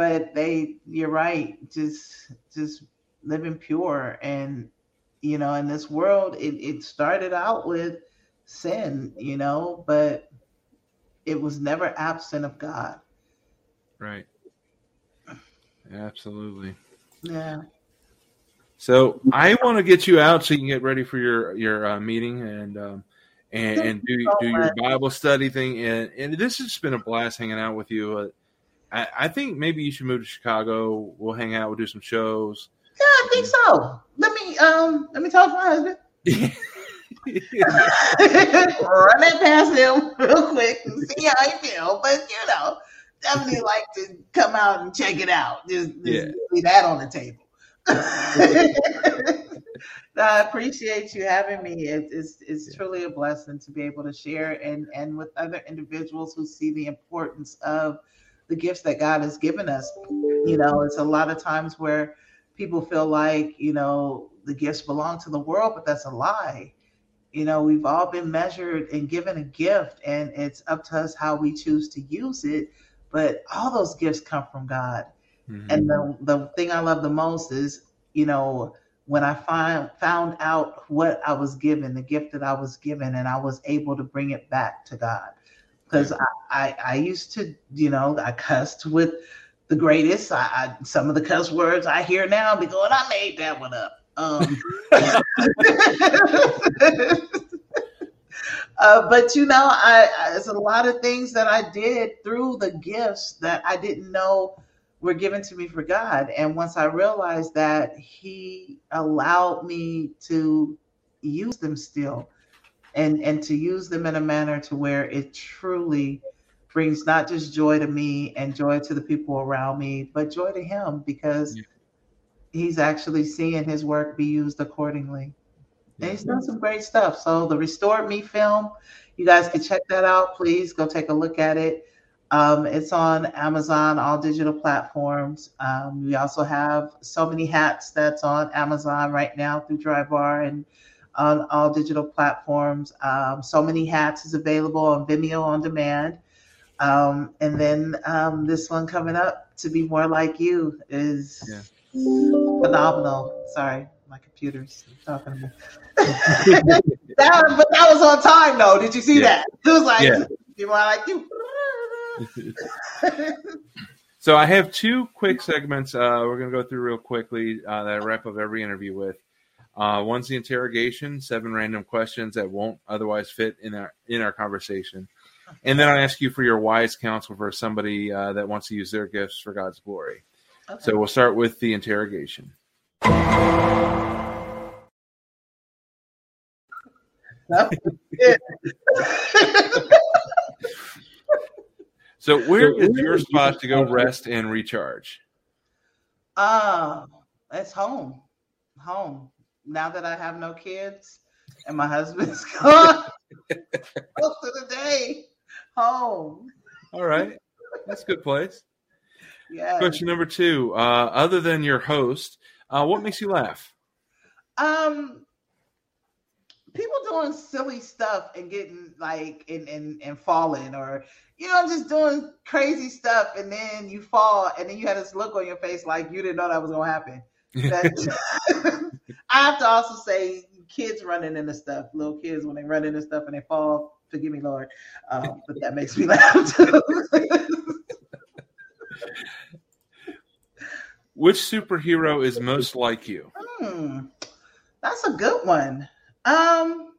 but they. You're right. Just just living pure and you know in this world it, it started out with sin you know but it was never absent of god right absolutely yeah so I want to get you out so you can get ready for your your uh, meeting and um, and, and do do your Bible study thing. And, and this has been a blast hanging out with you. Uh, I, I, think maybe you should move to Chicago. We'll hang out. We'll do some shows. Yeah, I think so. Let me um let me talk to my husband. *laughs* Run it past him real quick and see how he feel. But you know, definitely *laughs* like to come out and check it out. Just, just yeah. leave that on the table. *laughs* I appreciate you having me. It, it's it's truly a blessing to be able to share and and with other individuals who see the importance of the gifts that God has given us. You know, it's a lot of times where people feel like you know the gifts belong to the world, but that's a lie. You know, we've all been measured and given a gift, and it's up to us how we choose to use it. But all those gifts come from God. Mm-hmm. And the, the thing I love the most is, you know, when I find, found out what I was given, the gift that I was given, and I was able to bring it back to God. Because I, I, I, used to, you know, I cussed with the greatest. I, I, some of the cuss words I hear now be going, I made that one up. Um, *laughs* uh, but you know, I, I, there's a lot of things that I did through the gifts that I didn't know were given to me for God. And once I realized that, He allowed me to use them still and, and to use them in a manner to where it truly brings not just joy to me and joy to the people around me, but joy to Him because yeah. He's actually seeing His work be used accordingly. And he's done some great stuff. So the Restored Me film, you guys can check that out. Please go take a look at it. Um, it's on Amazon, all digital platforms. Um, we also have so many hats that's on Amazon right now through Drybar and on all digital platforms. Um, so many hats is available on Vimeo on demand. Um, and then um, this one coming up to be more like you is yeah. phenomenal. Sorry, my computer's talking to me. *laughs* that, but that was on time though. Did you see yeah. that? It was like yeah. *laughs* be more like you. *laughs* so I have two quick segments. Uh, we're going to go through real quickly uh, that I wrap up every interview with. Uh, one's the interrogation, seven random questions that won't otherwise fit in our in our conversation, and then I ask you for your wise counsel for somebody uh, that wants to use their gifts for God's glory. Okay. So we'll start with the interrogation. *laughs* So where is your spot to go rest and recharge? Uh, it's home. Home. Now that I have no kids and my husband's *laughs* gone most of the day, home. All right. That's a good place. Yeah. Question number two. Uh, other than your host, uh, what makes you laugh? Um, people doing silly stuff and getting like and, and and falling or you know just doing crazy stuff and then you fall and then you had this look on your face like you didn't know that was gonna happen *laughs* i have to also say kids running into stuff little kids when they run into stuff and they fall forgive me lord um, but that makes me *laughs* laugh too. Which superhero is most like you? Hmm, that's a good one. Um,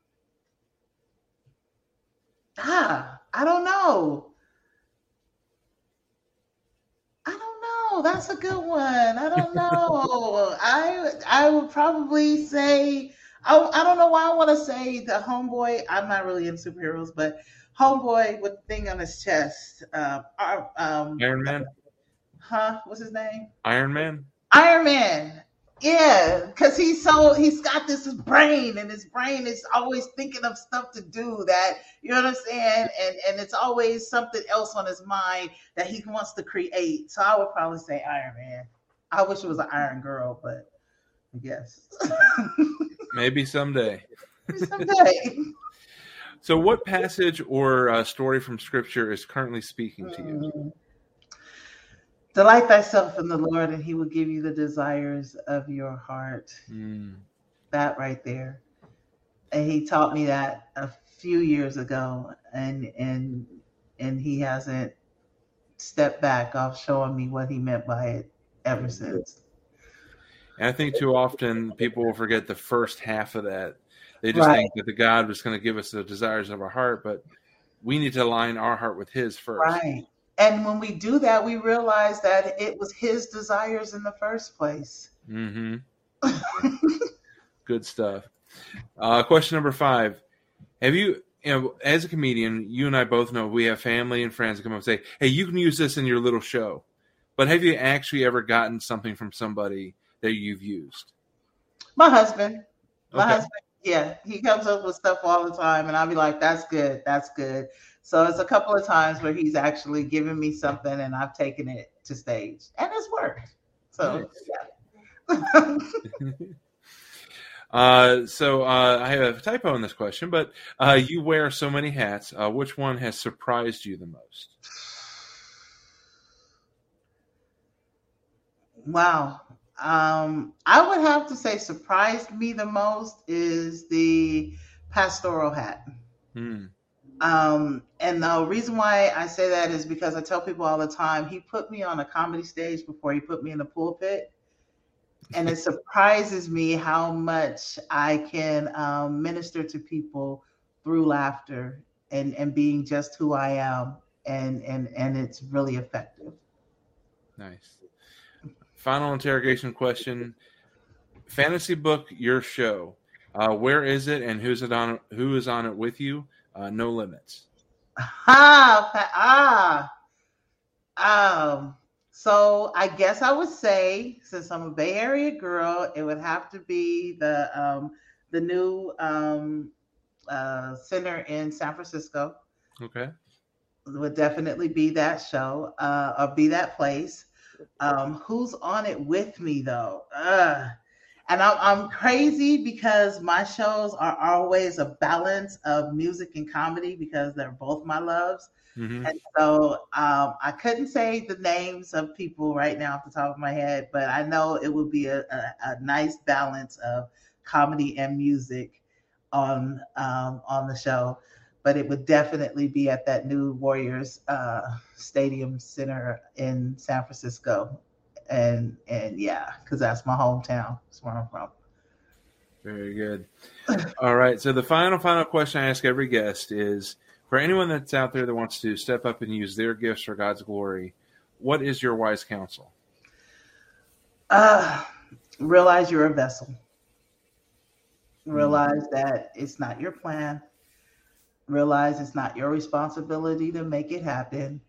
ah, I don't know. Know. That's a good one. I don't know. I I would probably say I, I don't know why I want to say the homeboy. I'm not really in superheroes, but homeboy with the thing on his chest. Uh, um, Iron Man. Huh? What's his name? Iron Man. Iron Man. Yeah, because he's so he's got this brain, and his brain is always thinking of stuff to do that you know what I'm saying, and and it's always something else on his mind that he wants to create. So I would probably say Iron Man. I wish it was an Iron Girl, but I guess *laughs* maybe someday. Maybe someday. *laughs* so, what passage or uh, story from Scripture is currently speaking to you? Mm. Delight thyself in the Lord, and He will give you the desires of your heart. Mm. That right there. And He taught me that a few years ago, and and and He hasn't stepped back off showing me what He meant by it ever since. And I think too often people will forget the first half of that. They just right. think that the God was going to give us the desires of our heart, but we need to align our heart with His first. Right. And when we do that, we realize that it was his desires in the first place. Mm-hmm. *laughs* Good stuff. Uh, question number five: Have you, you know, as a comedian, you and I both know we have family and friends that come up and say, "Hey, you can use this in your little show." But have you actually ever gotten something from somebody that you've used? My husband. My okay. husband. Yeah, he comes up with stuff all the time, and I'll be like, "That's good. That's good." So it's a couple of times where he's actually given me something and I've taken it to stage and it's worked. So nice. yeah. *laughs* uh, so uh, I have a typo in this question, but uh, you wear so many hats. Uh, which one has surprised you the most? Wow. Um, I would have to say surprised me the most is the pastoral hat. Hmm. Um, and the reason why I say that is because I tell people all the time, he put me on a comedy stage before he put me in the pulpit. And it *laughs* surprises me how much I can um, minister to people through laughter and, and being just who I am. And, and, and it's really effective. Nice. Final interrogation question. Fantasy book, your show. Uh, where is it and who's it on? Who is on it with you? Uh, No Limits? Ah, ah. Um, so I guess I would say, since I'm a Bay Area girl, it would have to be the um, the new um, uh, center in San Francisco. Okay. Would definitely be that show uh, or be that place. Um, who's on it with me though? Uh, and I'm, I'm crazy because my shows are always a balance of music and comedy because they're both my loves. Mm-hmm. And so um, I couldn't say the names of people right now off the top of my head, but I know it would be a, a, a nice balance of comedy and music on um, on the show. But it would definitely be at that new Warriors uh, Stadium Center in San Francisco and and yeah, because that's my hometown. That's where I'm from. Very good. *sighs* All right. So the final final question I ask every guest is for anyone that's out there that wants to step up and use their gifts for God's glory, what is your wise counsel? Uh, realize you're a vessel. Realize mm-hmm. that it's not your plan. Realize it's not your responsibility to make it happen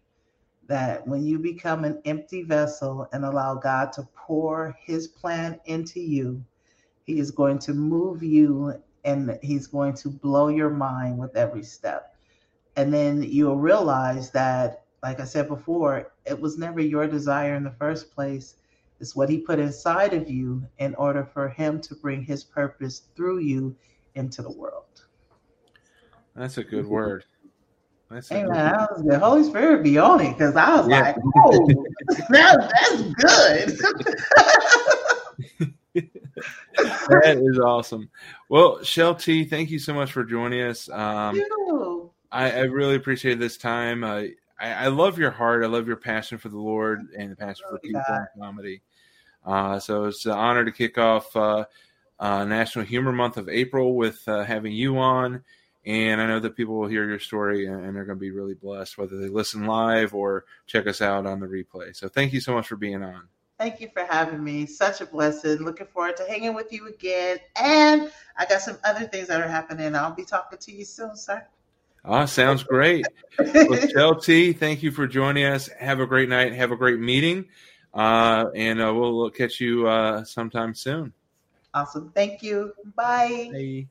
that when you become an empty vessel and allow God to pour his plan into you, he is going to move you and he's going to blow your mind with every step. And then you'll realize that, like I said before, it was never your desire in the first place. It's what he put inside of you in order for him to bring his purpose through you into the world. That's a good word. That's hey man, that was the Holy Spirit be on it because I was yeah. like, oh, that, that's good. *laughs* that is awesome. Well, Shell T, thank you so much for joining us. Um, I, I, really appreciate this time. Uh, I, I, love your heart. I love your passion for the Lord and the passion for people and comedy. Uh, so it's an honor to kick off uh, uh, National Humor Month of April with uh, having you on And I know that people will hear your story and, and they're going to be really blessed, whether they listen live or check us out on the replay. So thank you so much for being on. Thank you for having me. Such a blessing. Looking forward to hanging with you again. And I got some other things that are happening. I'll be talking to you soon, sir. Ah, sounds great. well, *laughs* T, thank you for joining us. Have a great night. Have a great meeting. Uh, and uh, we'll catch you uh, sometime soon. Awesome. Thank you. Bye. Bye.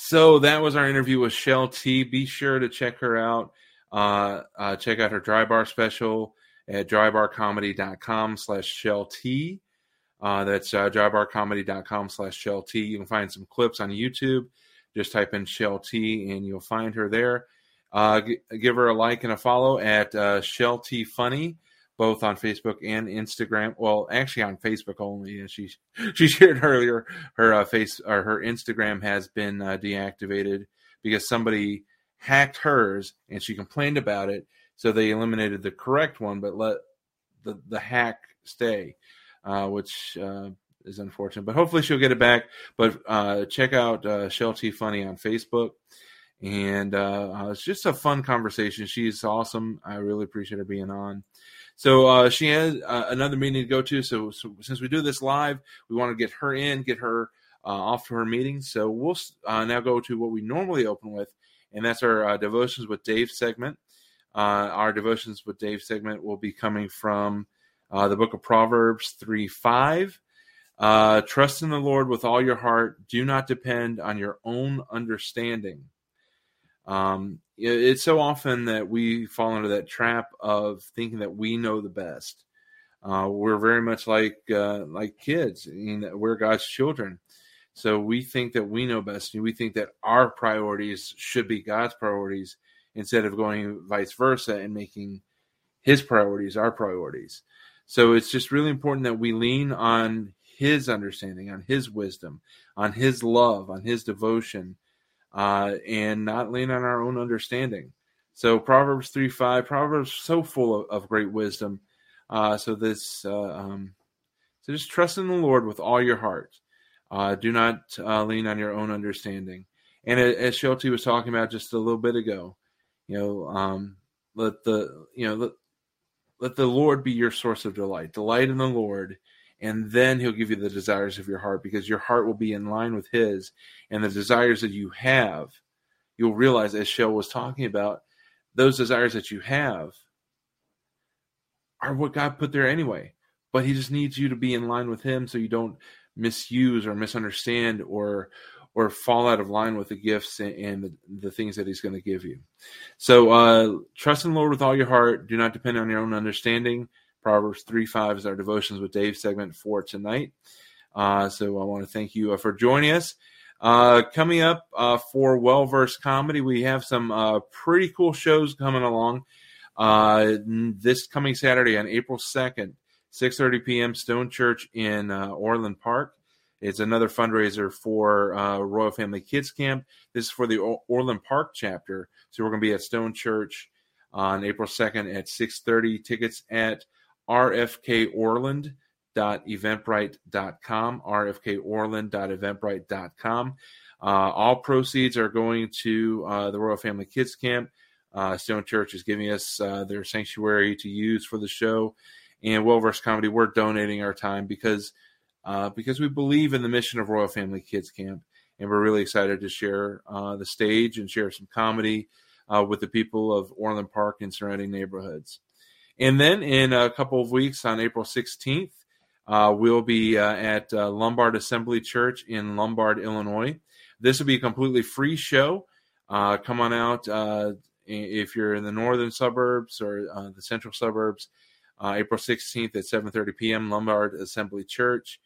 So that was our interview with Shell T. Be sure to check her out. Uh, uh, check out her dry bar special at drybarcomedy.com slash Shell T. Uh, that's uh, drybarcomedy.com slash Shell T. You can find some clips on YouTube. Just type in Shell T and you'll find her there. Uh, g- give her a like and a follow at uh, Shell T Funny both on Facebook and Instagram. Well, actually on Facebook only. She *laughs* she shared earlier her uh, face or her Instagram has been uh, deactivated because somebody hacked hers and she complained about it. So they eliminated the correct one, but let the the hack stay, uh, which uh, is unfortunate. But hopefully she'll get it back. But uh, check out uh, Shell T Funny on Facebook. And it's just a fun conversation. She's awesome. I really appreciate her being on. So uh, she has uh, another meeting to go to. So, so, since we do this live, we want to get her in, get her uh, off to her meeting. So we'll uh, now go to what we normally open with, and that's our uh, devotions with Dave segment. Uh, our devotions with Dave segment will be coming from the book of Proverbs three five. Trust in the Lord with all your heart. Do not depend on your own understanding. Um, it's so often that we fall into that trap of thinking that we know the best. Uh, we're very much like uh, like kids, in we're God's children. So we think that we know best, and we think that our priorities should be God's priorities instead of going vice versa and making His priorities our priorities. So it's just really important that we lean on His understanding, on His wisdom, on His love, on His devotion, uh, and not lean on our own understanding. So Proverbs three five, Proverbs so full of, of great wisdom. Uh, so this, uh, um, so just trust in the Lord with all your heart. Uh, do not uh, lean on your own understanding. And as Shell T was talking about just a little bit ago, you know, um, let the you know let, let the Lord be your source of delight. Delight in the Lord, and then he'll give you the desires of your heart because your heart will be in line with his. And the desires that you have you'll realize as shell was talking about those desires that you have are what god put there anyway. But he just needs you to be in line with him so you don't misuse or misunderstand or or fall out of line with the gifts and, the, the, things that he's going to give you. So uh, trust in the lord with all your heart. Do not depend on your own understanding Proverbs 3 5 is our devotions with Dave segment for tonight. Uh, so I want to thank you uh, for joining us. Uh, coming up uh, for Well Versed Comedy, we have some uh, pretty cool shows coming along. Uh, this coming Saturday on April 2nd, 6.30 p.m., Stone Church in Orland Park. It's another fundraiser for Royal Family Kids Camp. This is for the Orland Park chapter. So we're going to be at Stone Church on April 2nd at 6.30. Tickets at rfkorland.eventbrite.com, rfkorland.eventbrite.com. Uh, all proceeds are going to uh, the Royal Family Kids Camp. Uh, Stone Church is giving us uh, their sanctuary to use for the show, and Well Versed Comedy. We're donating our time because uh, because we believe in the mission of Royal Family Kids Camp, and we're really excited to share uh, the stage and share some comedy with the people of Orland Park and surrounding neighborhoods. And then in a couple of weeks on April 16th, uh, we'll be uh, at uh, Lombard Assembly Church in Lombard, Illinois. This will be a completely free show. Uh, come on out uh, if you're in the northern suburbs or uh, the central suburbs. April 16th at 7:30 p.m. Lombard Assembly Church.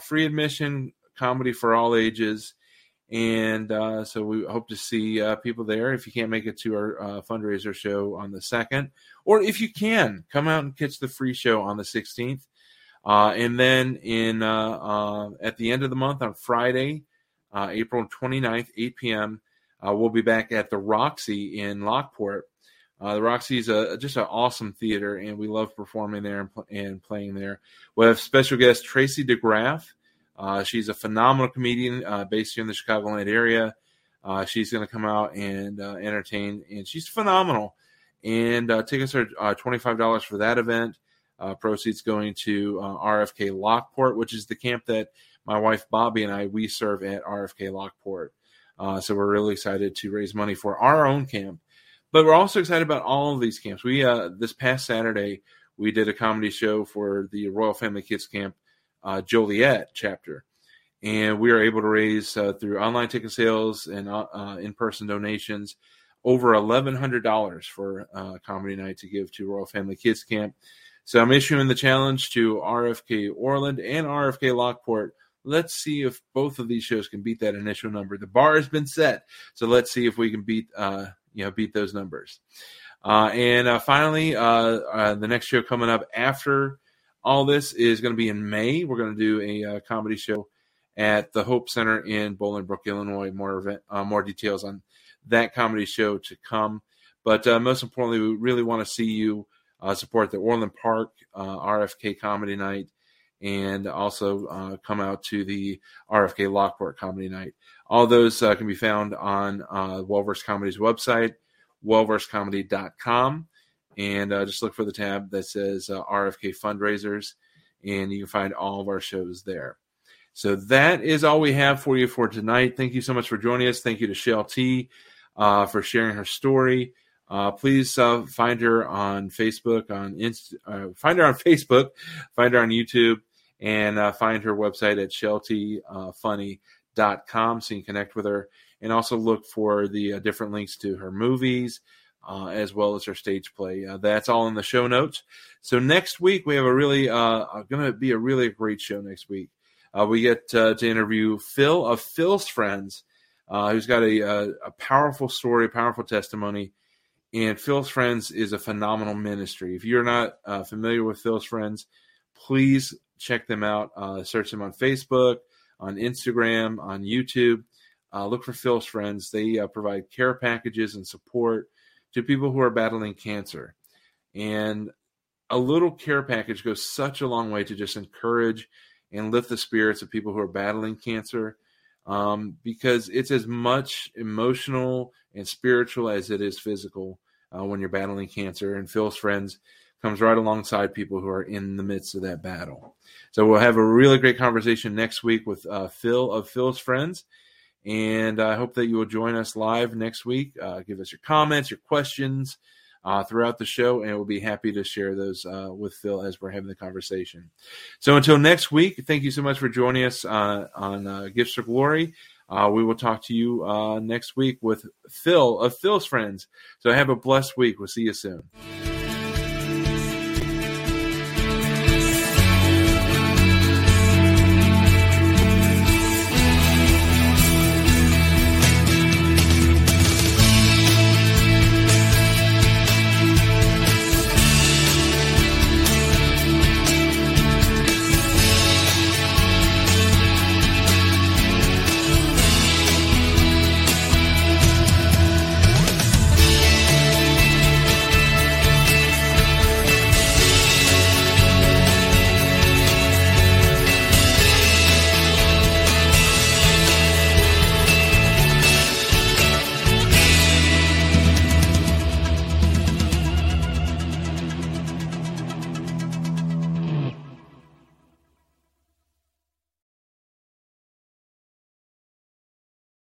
free admission, comedy for all ages. And uh, so we hope to see uh, people there. If you can't make it to our uh, fundraiser show on the 2nd, or if you can, come out and catch the free show on the 16th. Uh, and then in uh, uh, at the end of the month on Friday, April 29th, 8 p.m., we'll be back at the Roxy in Lockport. the Roxy is a, just an awesome theater, and we love performing there and, pl- and playing there. We have special guest Tracy DeGraff. Uh, she's a phenomenal comedian uh, based here in the Chicagoland area. Uh, she's going to come out and uh, entertain, and she's phenomenal. And uh, tickets are uh, $25 for that event. Proceeds going to RFK Lockport, which is the camp that my wife Bobby and I we serve at RFK Lockport. so we're really excited to raise money for our own camp, but we're also excited about all of these camps. We this past Saturday we did a comedy show for the Royal Family Kids Camp Joliet chapter. And we are able to raise uh, through online ticket sales and uh, uh in-person donations over $1100 for uh, comedy night to give to royal family kids camp. So i'm issuing the challenge to rfk orland and rfk lockport. Let's see if both of these shows can beat that initial number. The bar has been set so let's see if we can beat uh, you know beat those numbers. Uh, and finally the next show coming up after all this is going to be in may we're going to do a comedy show at the Hope Center in Bolingbrook, Illinois. More event, uh, more details on that comedy show to come. But uh, most importantly, we really want to see you uh, support the Orland Park uh, RFK Comedy Night and also uh, come out to the RFK Lockport Comedy Night. All those uh, can be found on uh, Well Versed Comedy's website, wellversedcomedy.com. And just look for the tab that says RFK Fundraisers, and you can find all of our shows there. So that is all we have for you for tonight. Thank you so much for joining us. Thank you to Shell T uh, for sharing her story. Uh, please uh, find her on Facebook, on Inst- uh, find her on *laughs* Facebook, find her on YouTube, and uh, find her website at sheltyfunny.com so you can connect with her. And also look for the uh, different links to her movies, uh, as well as her stage play. Uh, that's all in the show notes. So next week we have a really uh, going to be a really great show next week. Uh, we get uh, to interview Phil of Phil's Friends, uh, who's got a, a, a, powerful story, a powerful testimony. And Phil's Friends is a phenomenal ministry. If you're not uh, familiar with Phil's Friends, please check them out. Uh, search them on Facebook, on Instagram, on YouTube. Uh, look for Phil's Friends. They provide care packages and support to people who are battling cancer. And a little care package goes such a long way to just encourage and lift the spirits of people who are battling cancer um, because it's as much emotional and spiritual as it is physical uh, when you're battling cancer. And Phil's friends comes right alongside people who are in the midst of that battle. So we'll have a really great conversation next week with uh, Phil of Phil's friends. And I hope that you will join us live next week. Uh, give us your comments, your questions uh, throughout the show, and we'll be happy to share those uh, with Phil as we're having the conversation. So until next week, thank you so much for joining us uh, on uh, Gifts for Glory. Uh, we will talk to you next week with Phil of Phil's Friends. So have a blessed week. We'll see you soon.